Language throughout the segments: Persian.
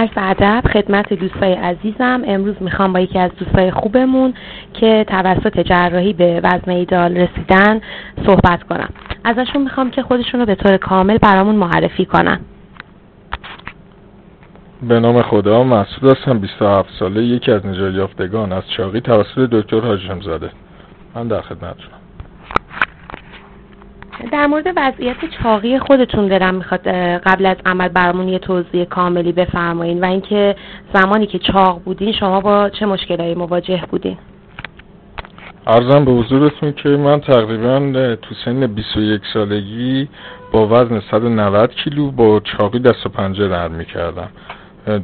عرض ادب خدمت دوستای عزیزم. امروز می‌خوام با یکی از دوستای خوبمون که توسط جراحی به وزن ایدال رسیدن صحبت کنم. ازشون می‌خوام که خودشون رو به طور کامل برامون معرفی کنن. به نام خدا مسعود هستم 27 ساله یکی از نجات یافتگان از چاقی توسط دکتر حاجم زاده من در خدمتتونم. در مورد وضعیت چاقی خودتون دلم می‌خواد قبل از عمل برامون یه توضیح کاملی بفرمایین و اینکه زمانی که چاق بودین شما با چه مشکلایی مواجه بودین؟ ارزم به حضورتون که من تقریبا تو سن 21 سالگی با وزن 190 کیلو با چاقی دست و پنجه می‌کردم.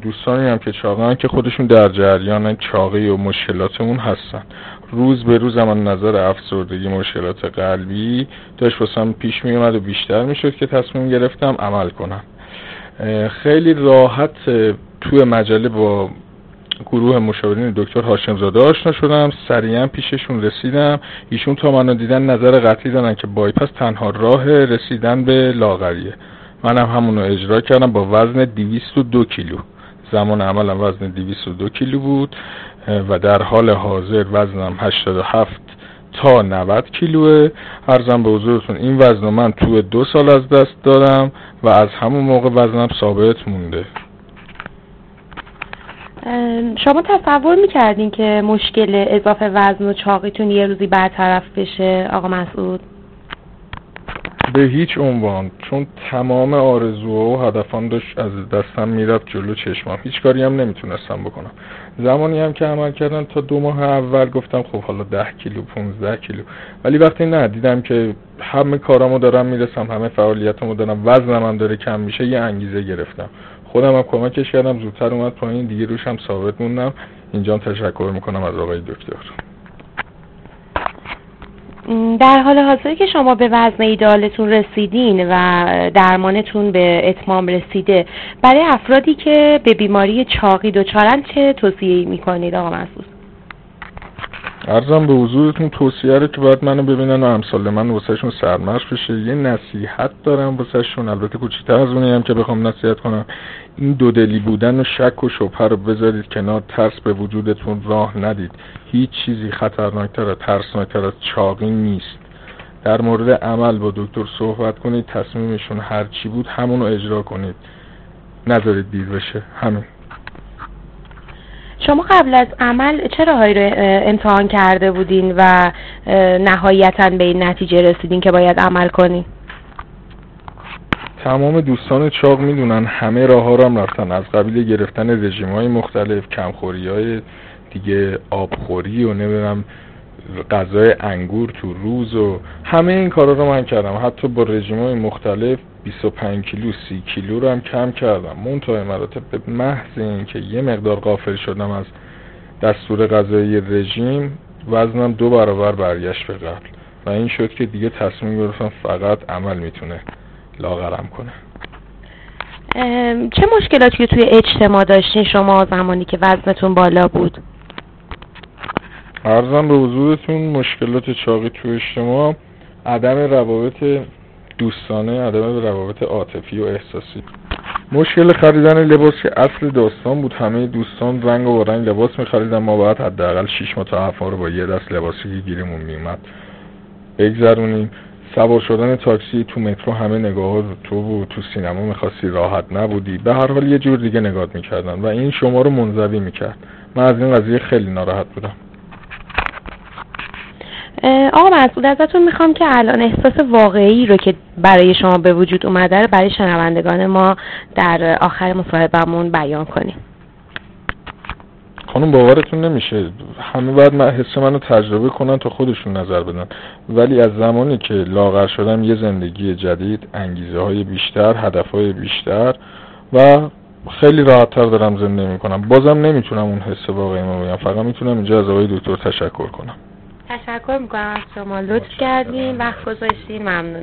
دوستانی هم که چاقن که خودشون در جریان چاقی و مشکلاتمون هستن. روز به روز من نظر افسردگی مشکلات قلبی داشت واسم پیش می اومد و بیشتر می‌شد که تصمیم گرفتم عمل کنم. خیلی راحت توی مجله با گروه مشاورین دکتر هاشم زاده آشنا شدم سریعا پیششون رسیدم. ایشون تا منو دیدن نظر قطعی دادن که بایپس تنها راه رسیدن به لاغریه. منم همونو اجرا کردم با وزن 202 کیلو. زمان عملم وزن 202 کیلو بود و در حال حاضر وزنم 87 تا 90 کیلوه. ارزم به حضورتون این وزن من تو دو سال از دست دارم و از همون موقع وزنم ثابت مونده. شما تصور می‌کردین که مشکل اضافه وزن و چاقیتون یه روزی برطرف بشه آقا مسعود؟ به هیچ عنوان چون تمام آرزوها و هدفان داشت از دستم می‌رفت جلو چشمم هیچ کاری هم نمی‌تونستم بکنم. زمانی هم که عمل کردن تا دو ماه اول گفتم خب حالا ده کیلو 15 کیلو. ولی وقتی نه دیدم که همه کارامو دارم می‌رسم همه فعالیتمو دارم وزنم هم داره کم میشه یه انگیزه گرفتم. خودم هم کمکش کردم زودتر اومد پایین دیگه روش هم ثابت موندم. اینجا تشکر می‌کنم از آقای دکتر. در حال حاضر که شما به وزن ایدالتون رسیدین و درمانتون به اتمام رسیده برای افرادی که به بیماری چاقی دچارن چه توصیه می‌کنید آقا مسعود ارزم به حضورتون توصیه رو که باید منو ببینن و امثال من واسهشون سرمشق بشه. یه نصیحت دارم واسهشون البته کوچیکتر از که بخوام نصیحت کنم. این دودلی بودن و شک و شبهه رو بذارید کنار ترس به وجودتون راه ندید. هیچ چیزی خطرناکتر و ترسناکتر از چاقی نیست. در مورد عمل با دکتر صحبت کنید تصمیمشون هر چی بود همونو اجرا کنید. نذارید دیر بشه. همین. شما قبل از عمل چه راههایی رو امتحان کرده بودین و نهایتا به این نتیجه رسیدین که باید عمل کنین تمام دوستان چاق می‌دونن همه راه ها رو هم رفتن. از قبیل گرفتن رژیم های مختلف کمخوری های دیگه آبخوری و نمی‌دونم غذای انگور تو روز و همه این کارا رو من کردم. حتی با رژیم های مختلف 25 کیلو 30 کیلو رو هم کم کردم. منتهای مراتب به محض اینکه یه مقدار غافل شدم از دستور غذایی رژیم وزنم دو برابر برگشت به قبل. و این شد که دیگه تصمیم گرفتم فقط عمل می‌تونه. لاغرم کنه. چه مشکلاتی توی اجتماع داشتین شما زمانی که وزنتون بالا بود؟ ارزم به حضورتون مشکلات چاقی تو اجتماع عدم روابط دوستانه عدم روابط عاطفی و احساسی. مشکل خریدن لباس که اصل داستان بود همه دوستان رنگ و رنگ لباس میخریدن ما باید حداقل 6 ماه رو با یه دست لباسی که گیرمون میومد بگذرونیم. سوار شدن تاکسی تو مترو همه نگاه تو بود تو سینما می‌خواستی راحت نبودی. به هر حال یه جور دیگه نگاه می‌کردن و این شما رو منظوی می‌کرد. من از این قضیه خیلی ناراحت بودم. آقا مسعود ازتون می‌خوام که الان احساس واقعی رو که برای شما به وجود اومده رو برای شنوندگان ما در آخر مصاحبهمون بیان کنیم. خانم باورتون نمیشه. همه باید من حس منو تجربه کنن تا خودشون نظر بدن. ولی از زمانی که لاغر شدم یه زندگی جدید انگیزه های بیشتر هدف های بیشتر و خیلی راحتتر دارم زندگی می‌کنم. بازم نمی‌تونم اون حس واقعی ما بگم. فقط می‌تونم اینجا از آقای دکتر تشکر کنم. تشکر می‌کنم از شما. لطف کردین. وقت گذاشتین. ممنونم.